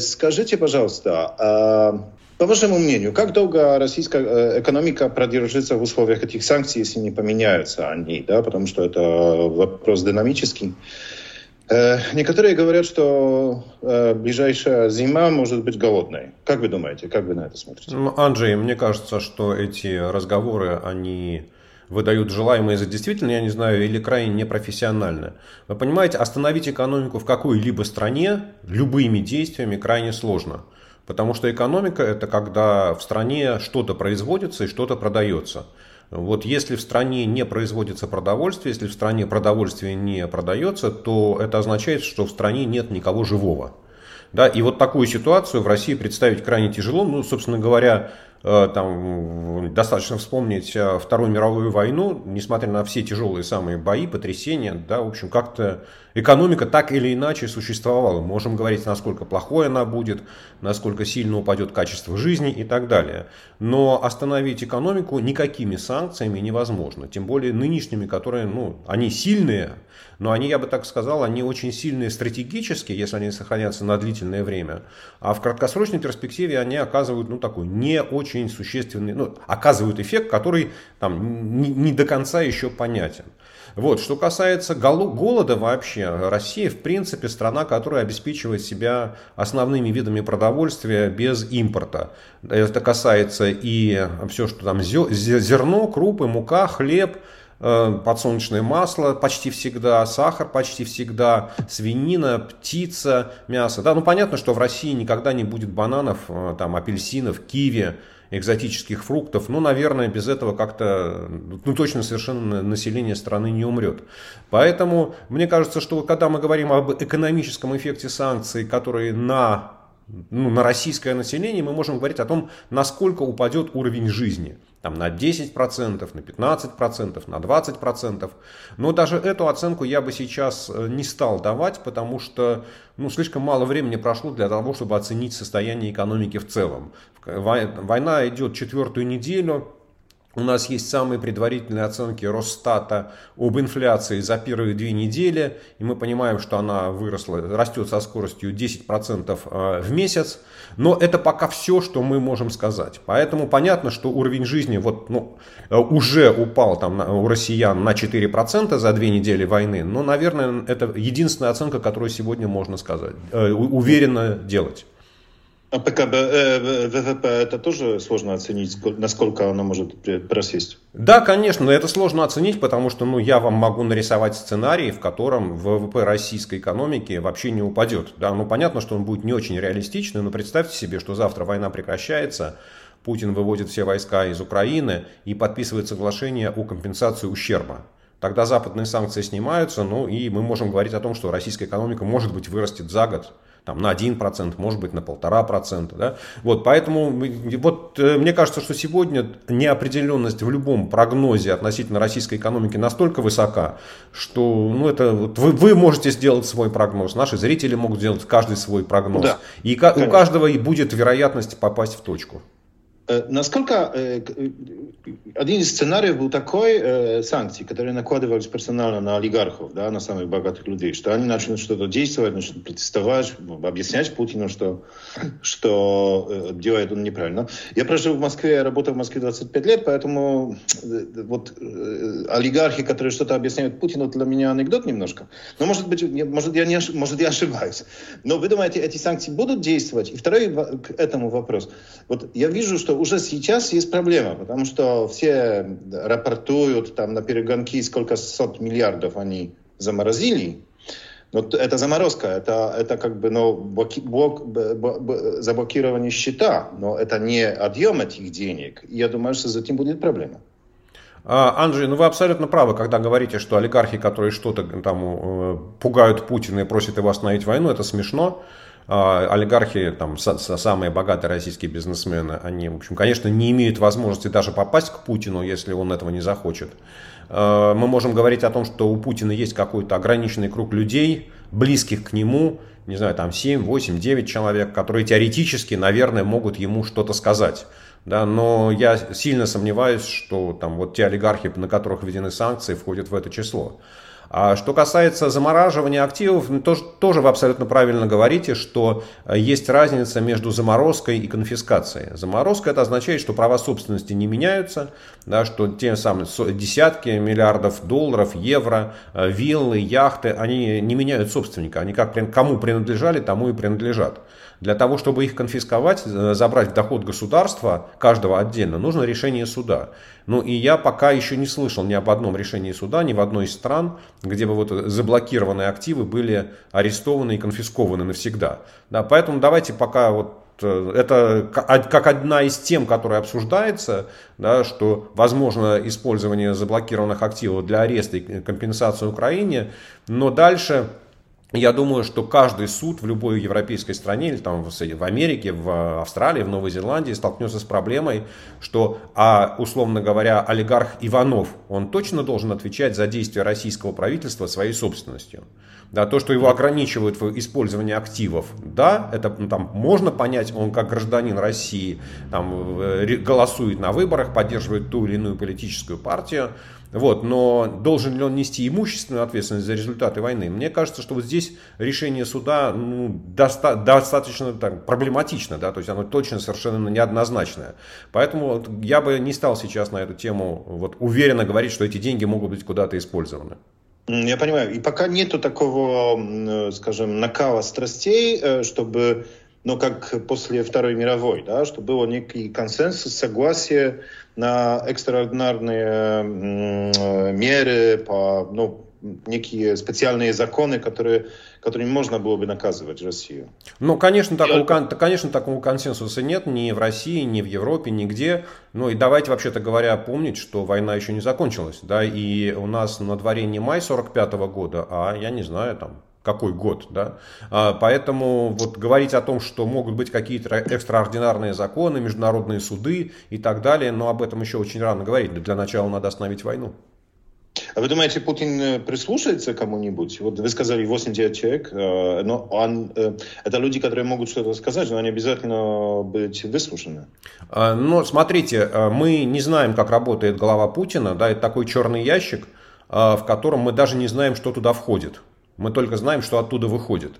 Скажите, пожалуйста, а, по вашему мнению, как долго российская экономика продержится в условиях этих санкций, если не поменяются они, да, потому что это вопрос динамический. Некоторые говорят, что ближайшая зима может быть голодной. Как вы думаете, как вы на это смотрите? Анджей, мне кажется, что эти разговоры, они выдают желаемое за действительно, я не знаю, или крайне непрофессионально. Вы понимаете, остановить экономику в какой-либо стране любыми действиями крайне сложно. Потому что экономика это когда в стране что-то производится и что-то продается. Вот если в стране не производится продовольствие, если в стране продовольствие не продается, то это означает, что в стране нет никого живого. Да, и вот такую ситуацию в России представить крайне тяжело. Ну, собственно говоря, там, достаточно вспомнить э, Вторую мировую войну, несмотря на все тяжелые самые бои, потрясения, да, в общем, как-то экономика так или иначе существовала. Можем говорить, насколько плохой она будет, насколько сильно упадет качество жизни и так далее. Но остановить экономику никакими санкциями невозможно. Тем более нынешними, которые, ну, они сильные, но они, я бы так сказал, они очень сильные стратегически, если они сохранятся на длительное время. А в краткосрочной перспективе они оказывают, ну, такой не очень существенный, ну, оказывают эффект, который там не, не до конца еще понятен. Вот. Что касается голода вообще, Россия в принципе страна, которая обеспечивает себя основными видами продовольствия без импорта. Это касается и все, что там зерно, крупы, мука, хлеб, э, подсолнечное масло почти всегда, сахар почти всегда, свинина, птица, мясо. Да, ну понятно, что в России никогда не будет бананов, э, там, апельсинов, киви, экзотических фруктов, ну, наверное, без этого как-то, ну, точно совершенно население страны не умрет. Поэтому мне кажется, что когда мы говорим об экономическом эффекте санкций, которые на ну, на российское население, мы можем говорить о том, насколько упадет уровень жизни там, на 10%, на 15%, на 20%. Но даже эту оценку я бы сейчас э, не стал давать, потому что ну, слишком мало времени прошло для того, чтобы оценить состояние экономики в целом. Война идет четвертую неделю, у нас есть самые предварительные оценки Росстата об инфляции за первые две недели, и мы понимаем, что она выросла, растет со скоростью 10% э, в месяц, но это пока все, что мы можем сказать. Поэтому понятно, что уровень жизни вот, ну, э, уже упал там, у россиян на 4% за две недели войны, но, наверное, это единственная оценка, которую сегодня можно сказать, э, уверенно делать. А ПКБ, э, ВВП это тоже сложно оценить, насколько оно может просесть? Да, конечно, но это сложно оценить, потому что ну, я вам могу нарисовать сценарий, в котором ВВП российской экономики вообще не упадет. Да, ну понятно, что он будет не очень реалистичный, но представьте себе, что завтра война прекращается, Путин выводит все войска из Украины и подписывает соглашение о компенсации ущерба. Тогда западные санкции снимаются, ну и мы можем говорить о том, что российская экономика может быть вырастет за год там, на 1%, может быть на 1,5%. Да? Вот, поэтому вот, э, мне кажется, что сегодня неопределенность в любом прогнозе относительно российской экономики настолько высока, что ну, это, вот, вы, вы можете сделать свой прогноз, наши зрители могут сделать каждый свой прогноз. Да, и конечно. у каждого будет вероятность попасть в точку. Э, насколько э, один из сценариев был такой э, санкций, которые накладывались персонально на олигархов, да, на самых богатых людей, что они начнут что-то действовать, начнут протестовать, объяснять Путину, что, что делает он неправильно. Я прожил в Москве, я работал в Москве 25 лет, поэтому вот олигархи, которые что-то объясняют Путину, для меня анекдот немножко. Но может быть, может я, не, может я ошибаюсь. Но вы думаете, эти санкции будут действовать? И второй к этому вопрос. Вот я вижу, что уже сейчас есть проблема, потому что все рапортуют там на перегонки, сколько сот миллиардов они заморозили. Но это заморозка, это, это как бы ну, блоки, блок, заблокирование счета, но это не отъем этих денег. Я думаю, что с этим будет проблема. А, Анджей, ну вы абсолютно правы, когда говорите, что олигархи, которые что-то там э, пугают Путина и просят его остановить войну, это смешно. А, олигархи, там, самые богатые российские бизнесмены, они, в общем, конечно, не имеют возможности даже попасть к Путину, если он этого не захочет. А, мы можем говорить о том, что у Путина есть какой-то ограниченный круг людей, близких к нему, не знаю, там 7, 8, 9 человек, которые теоретически, наверное, могут ему что-то сказать. Да, но я сильно сомневаюсь, что там вот те олигархи, на которых введены санкции, входят в это число. А что касается замораживания активов, тоже, тоже вы абсолютно правильно говорите, что э, есть разница между заморозкой и конфискацией. Заморозка это означает, что права собственности не меняются, да, что те самые десятки миллиардов долларов, евро, э, виллы, яхты, они не меняют собственника, они как кому принадлежали, тому и принадлежат. Для того, чтобы их конфисковать, э, забрать в доход государства, каждого отдельно, нужно решение суда. Ну и я пока еще не слышал ни об одном решении суда, ни в одной из стран, где бы вот заблокированные активы были арестованы и конфискованы навсегда. Да, поэтому давайте пока вот э, это как одна из тем, которая обсуждается, да, что возможно использование заблокированных активов для ареста и компенсации Украине, но дальше я думаю, что каждый суд в любой европейской стране или там в Америке, в Австралии, в Новой Зеландии столкнется с проблемой, что, а, условно говоря, олигарх Иванов, он точно должен отвечать за действия российского правительства своей собственностью. Да, то, что его ограничивают в использовании активов, да, это ну, там, можно понять, он как гражданин России там, голосует на выборах, поддерживает ту или иную политическую партию, вот, но должен ли он нести имущественную ответственность за результаты войны? Мне кажется, что вот здесь решение суда ну, доста достаточно так, проблематично, да, то есть оно точно совершенно неоднозначное. Поэтому я бы не стал сейчас на эту тему вот, уверенно говорить, что эти деньги могут быть куда-то использованы. Я понимаю. И пока нету такого, скажем, накала страстей, э, чтобы, ну, как после Второй мировой, да, чтобы был некий консенсус, согласие на экстраординарные меры, по, ну, некие специальные законы, которые, которыми можно было бы наказывать Россию. Ну, конечно такого, конечно, такого консенсуса нет ни в России, ни в Европе, нигде. Ну и давайте, вообще-то говоря, помнить, что война еще не закончилась. Да, и у нас на дворе не май 45 -го года, а, я не знаю, там, какой год, да. А, поэтому вот говорить о том, что могут быть какие-то экстраординарные законы, международные суды и так далее, но об этом еще очень рано говорить. Для начала надо остановить войну. А вы думаете, Путин э, прислушается кому-нибудь? Вот вы сказали 8-9 человек, э, но он, э, это люди, которые могут что-то сказать, но они обязательно быть выслушаны. А, но смотрите, мы не знаем, как работает голова Путина, да, это такой черный ящик, в котором мы даже не знаем, что туда входит. Мы только знаем, что оттуда выходит.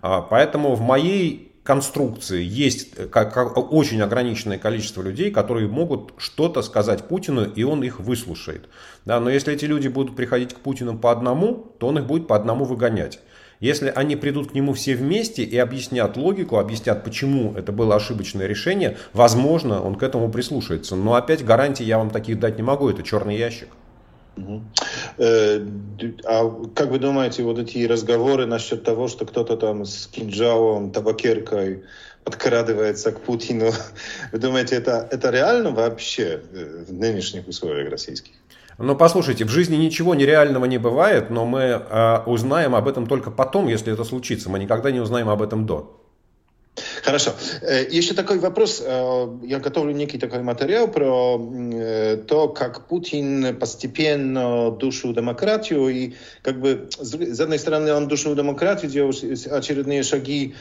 А, поэтому в моей конструкции есть э, очень ограниченное количество людей, которые могут что-то сказать Путину, и он их выслушает. Да, но если эти люди будут приходить к Путину по одному, то он их будет по одному выгонять. Если они придут к нему все вместе и объяснят логику, объяснят, почему это было ошибочное решение, возможно, он к этому прислушается. Но опять гарантии я вам таких дать не могу, это черный ящик. Э, а как вы думаете, вот эти разговоры насчет того, что кто-то там с кинжалом, табакеркой подкрадывается к Путину, вы думаете, это, это реально вообще э, в нынешних условиях российских? Ну, послушайте, в жизни ничего нереального не бывает, но мы э, узнаем об этом только потом, если это случится. Мы никогда не узнаем об этом до. Хорошо. Э, еще такой вопрос. Э, я готовлю некий такой материал про э, то, как Путин постепенно душил демократию. И как бы с одной стороны он душил демократию, делал очередные шаги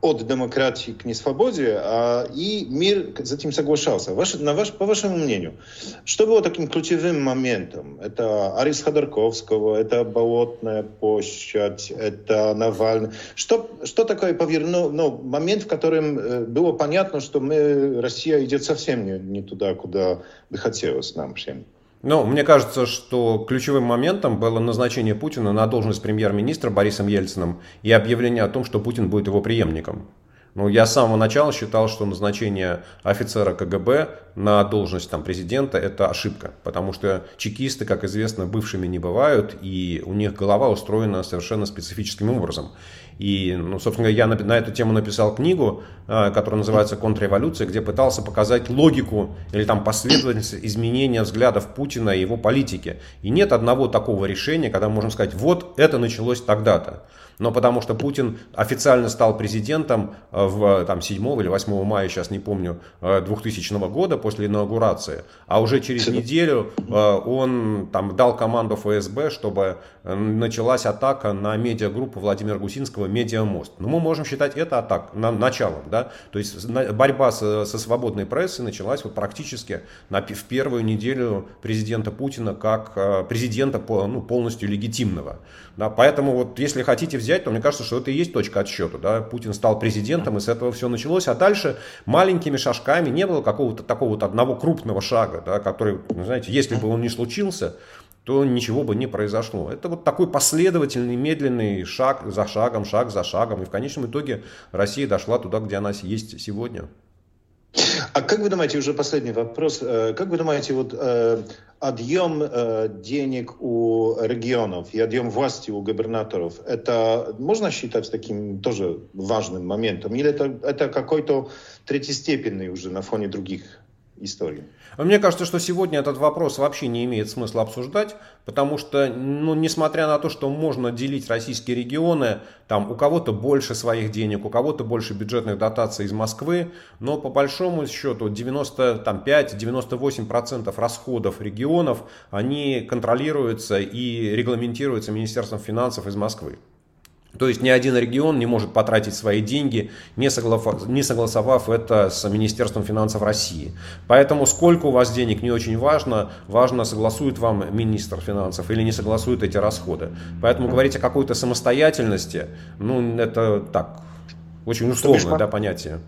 от демократии к несвободе, а, и мир с этим соглашался. Ваш, на ваш, по вашему мнению, что было таким ключевым моментом? Это арест Ходорковского, это Болотная площадь, это Навальный. Что, что такое повернул, ну, момент, в котором э, было понятно, что мы, Россия идет совсем не, не туда, куда бы хотелось нам всем? Ну, мне кажется, что ключевым моментом было назначение Путина на должность премьер-министра Борисом Ельциным и объявление о том, что Путин будет его преемником. Ну, я с самого начала считал, что назначение офицера КГБ на должность там, президента – это ошибка. Потому что чекисты, как известно, бывшими не бывают, и у них голова устроена совершенно специфическим образом. И, ну, собственно, я на, на эту тему написал книгу, э, которая называется «Контрреволюция», где пытался показать логику или там последовательность изменения взглядов Путина и его политики. И нет одного такого решения, когда можем сказать, вот это началось тогда-то. Но потому что Путин официально стал президентом э, в там, 7 или 8 мая, сейчас не помню, 2000 года после инаугурации, а уже через неделю он там, дал команду ФСБ, чтобы началась атака на медиагруппу Владимира Гусинского «Медиамост». Но ну, мы можем считать это атак, на, началом. Да? То есть борьба со, со свободной прессой началась вот практически на, в первую неделю президента Путина как президента ну, полностью легитимного. Да, поэтому вот если хотите взять, то мне кажется, что это и есть точка отсчета. Да? Путин стал президентом, и с этого все началось. А дальше маленькими шажками не было какого-то такого вот одного крупного шага, да, который, знаете, если бы он не случился, то ничего бы не произошло. Это вот такой последовательный, медленный шаг за шагом, шаг за шагом. И в конечном итоге Россия дошла туда, где она есть сегодня. А как вы думаете, уже последний вопрос, э, как вы думаете, вот э, отъем э, денег у регионов и отъем власти у губернаторов, это можно считать таким тоже важным моментом? Или это, это какой-то третьестепенный уже на фоне других истории. Мне кажется, что сегодня этот вопрос вообще не имеет смысла обсуждать, потому что, ну, несмотря на то, что можно делить российские регионы, там у кого-то больше своих денег, у кого-то больше бюджетных дотаций из Москвы, но по большому счету 95-98% расходов регионов, они контролируются и регламентируются Министерством финансов из Москвы. То есть ни один регион не может потратить свои деньги, не согласовав, не согласовав это с Министерством финансов России. Поэтому сколько у вас денег не очень важно, важно согласует вам министр финансов или не согласует эти расходы. Поэтому говорить о какой-то самостоятельности, ну это так, очень условное да, понятие.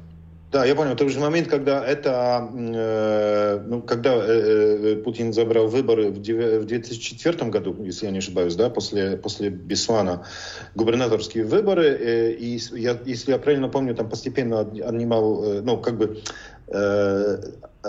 Да, я понял. Это уже момент, когда это, э, ну, когда э, э Путин забрал выборы в, в 2004 году, если я не ошибаюсь, да, после, после Беслана, губернаторские выборы, э, и я, если я правильно помню, там постепенно отнимал, э, ну, как бы э, э,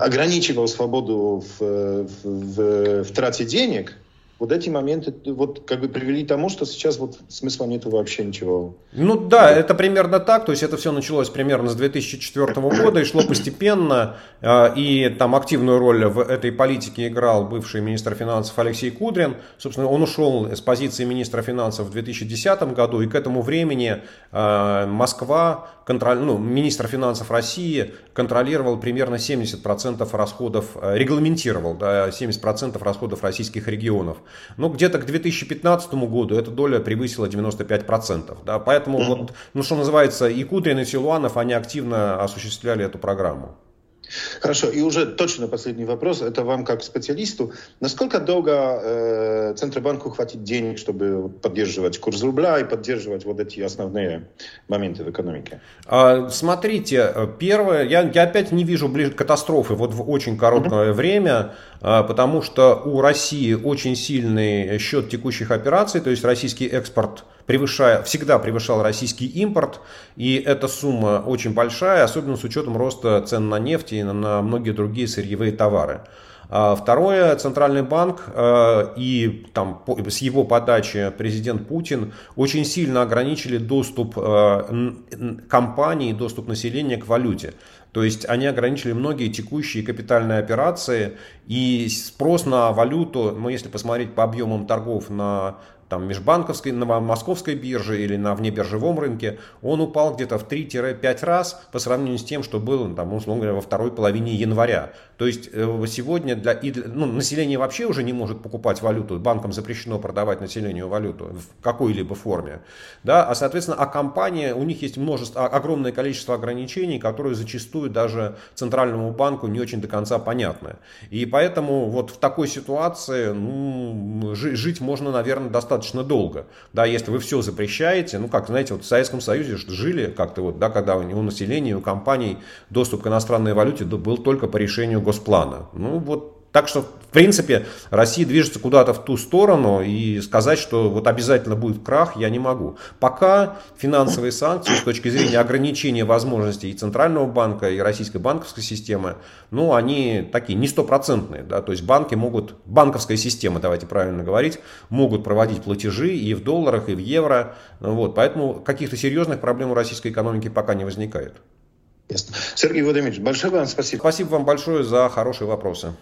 ограничивал свободу в, в, в, в трате денег, вот эти моменты вот как бы привели к тому, что сейчас вот смысла нету вообще ничего. Ну да, это примерно так, то есть это все началось примерно с 2004 года и шло постепенно, а, и там активную роль в этой политике играл бывший министр финансов Алексей Кудрин. Собственно, он ушел с позиции министра финансов в 2010 году, и к этому времени а, Москва, контроль, ну, министр финансов России контролировал примерно 70% расходов, а, регламентировал да, 70% расходов российских регионов. Но где-то к 2015 году эта доля превысила 95%. Да, поэтому, mm-hmm. вот, ну, что называется, и Кудрин, и Силуанов, они активно осуществляли эту программу. Хорошо, и уже точно последний вопрос, это вам как специалисту. Насколько долго э, Центробанку хватит денег, чтобы поддерживать курс рубля и поддерживать вот эти основные моменты в экономике? А, смотрите, первое, я, я опять не вижу ближе катастрофы вот в очень короткое mm-hmm. время, а, потому что у России очень сильный счет текущих операций, то есть российский экспорт превышая, всегда превышал российский импорт, и эта сумма очень большая, особенно с учетом роста цен на нефть и на многие другие сырьевые товары. А второе, Центральный банк э, и там, с его подачи президент Путин очень сильно ограничили доступ э, компаний, доступ населения к валюте. То есть они ограничили многие текущие капитальные операции и спрос на валюту, ну, если посмотреть по объемам торгов на там, межбанковской, на московской бирже или на внебиржевом рынке, он упал где-то в 3-5 раз по сравнению с тем, что было, там, условно говоря, во второй половине января. То есть э, сегодня для, и для, ну, население вообще уже не может покупать валюту, банкам запрещено продавать населению валюту в какой-либо форме. Да? А, соответственно, а компания, у них есть множество, огромное количество ограничений, которые зачастую даже Центральному банку не очень до конца понятны. И поэтому вот в такой ситуации ну, жить можно, наверное, достаточно достаточно долго. Да, если вы все запрещаете, ну, как, знаете, вот в Советском Союзе жили как-то вот, да, когда у населения, у компаний доступ к иностранной валюте был только по решению Госплана. Ну, вот так что, в принципе, Россия движется куда-то в ту сторону, и сказать, что вот обязательно будет крах, я не могу. Пока финансовые санкции с точки зрения ограничения возможностей и Центрального банка, и российской банковской системы, ну, они такие не стопроцентные. Да? То есть банки могут, банковская система, давайте правильно говорить, могут проводить платежи и в долларах, и в евро. Вот. Поэтому каких-то серьезных проблем у российской экономики пока не возникает. Ясно. Сергей Владимирович, большое вам спасибо. Спасибо вам большое за хорошие вопросы.